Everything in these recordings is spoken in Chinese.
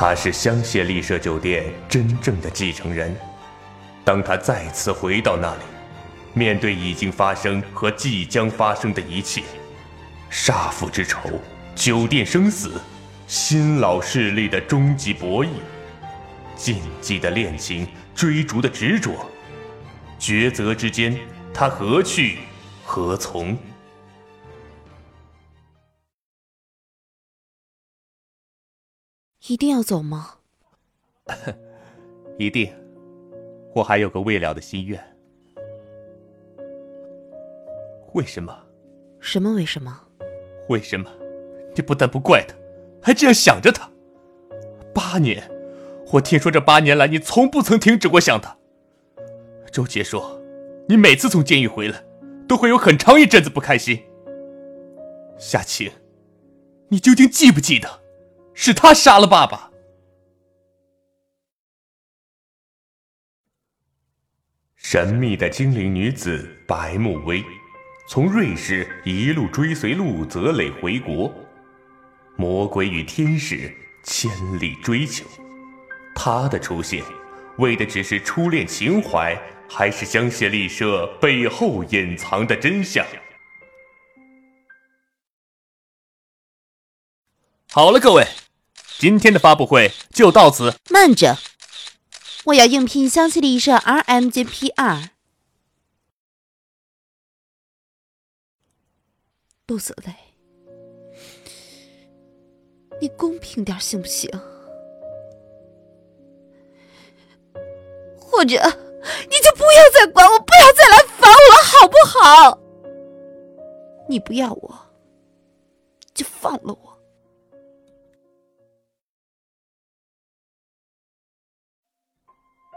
他是香榭丽舍酒店真正的继承人。当他再次回到那里，面对已经发生和即将发生的一切，杀父之仇，酒店生死，新老势力的终极博弈，禁忌的恋情，追逐的执着，抉择之间，他何去何从？一定要走吗？一定。我还有个未了的心愿。为什么？什么为什么？为什么？你不但不怪他，还这样想着他。八年，我听说这八年来你从不曾停止过想他。周杰说，你每次从监狱回来，都会有很长一阵子不开心。夏晴，你究竟记不记得？是他杀了爸爸。神秘的精灵女子白慕薇，从瑞士一路追随陆泽磊回国。魔鬼与天使千里追求，她的出现，为的只是初恋情怀，还是香榭丽舍背后隐藏的真相？好了，各位。今天的发布会就到此。慢着，我要应聘香榭丽舍 RMGPR。陆泽雷，你公平点行不行？或者你就不要再管我，不要再来烦我了，好不好？你不要我，就放了我。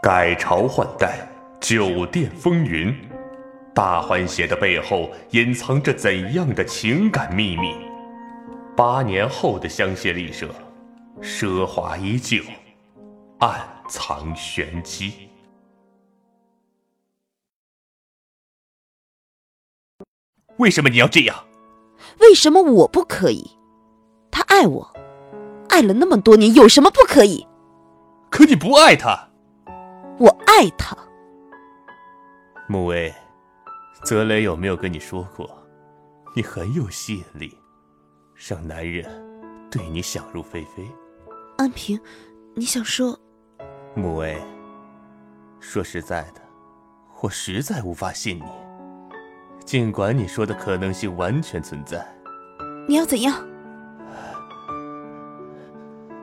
改朝换代，酒店风云，大欢喜的背后隐藏着怎样的情感秘密？八年后的香榭丽舍，奢华依旧，暗藏玄机。为什么你要这样？为什么我不可以？他爱我，爱了那么多年，有什么不可以？可你不爱他。我爱他，穆威，泽雷有没有跟你说过，你很有吸引力，让男人对你想入非非？安平，你想说？穆威，说实在的，我实在无法信你，尽管你说的可能性完全存在。你要怎样？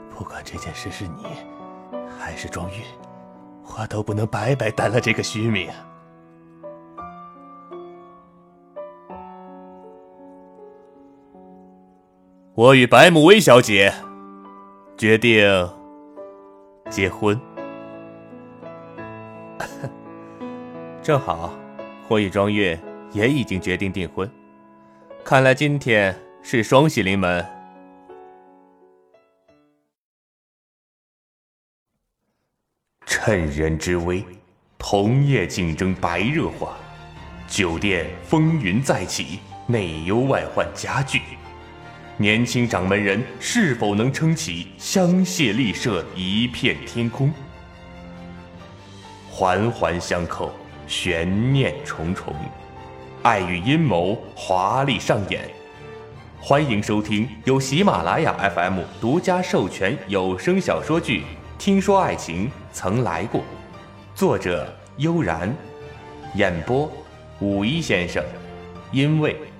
不管这件事是你，还是庄玉。我都不能白白担了这个虚名。我与白慕薇小姐决定结婚，正好我与庄月也已经决定订婚。看来今天是双喜临门。趁人之危，同业竞争白热化，酒店风云再起，内忧外患加剧。年轻掌门人是否能撑起香榭丽舍一片天空？环环相扣，悬念重重，爱与阴谋华丽上演。欢迎收听由喜马拉雅 FM 独家授权有声小说剧。听说爱情曾来过，作者悠然，演播五一先生，因为。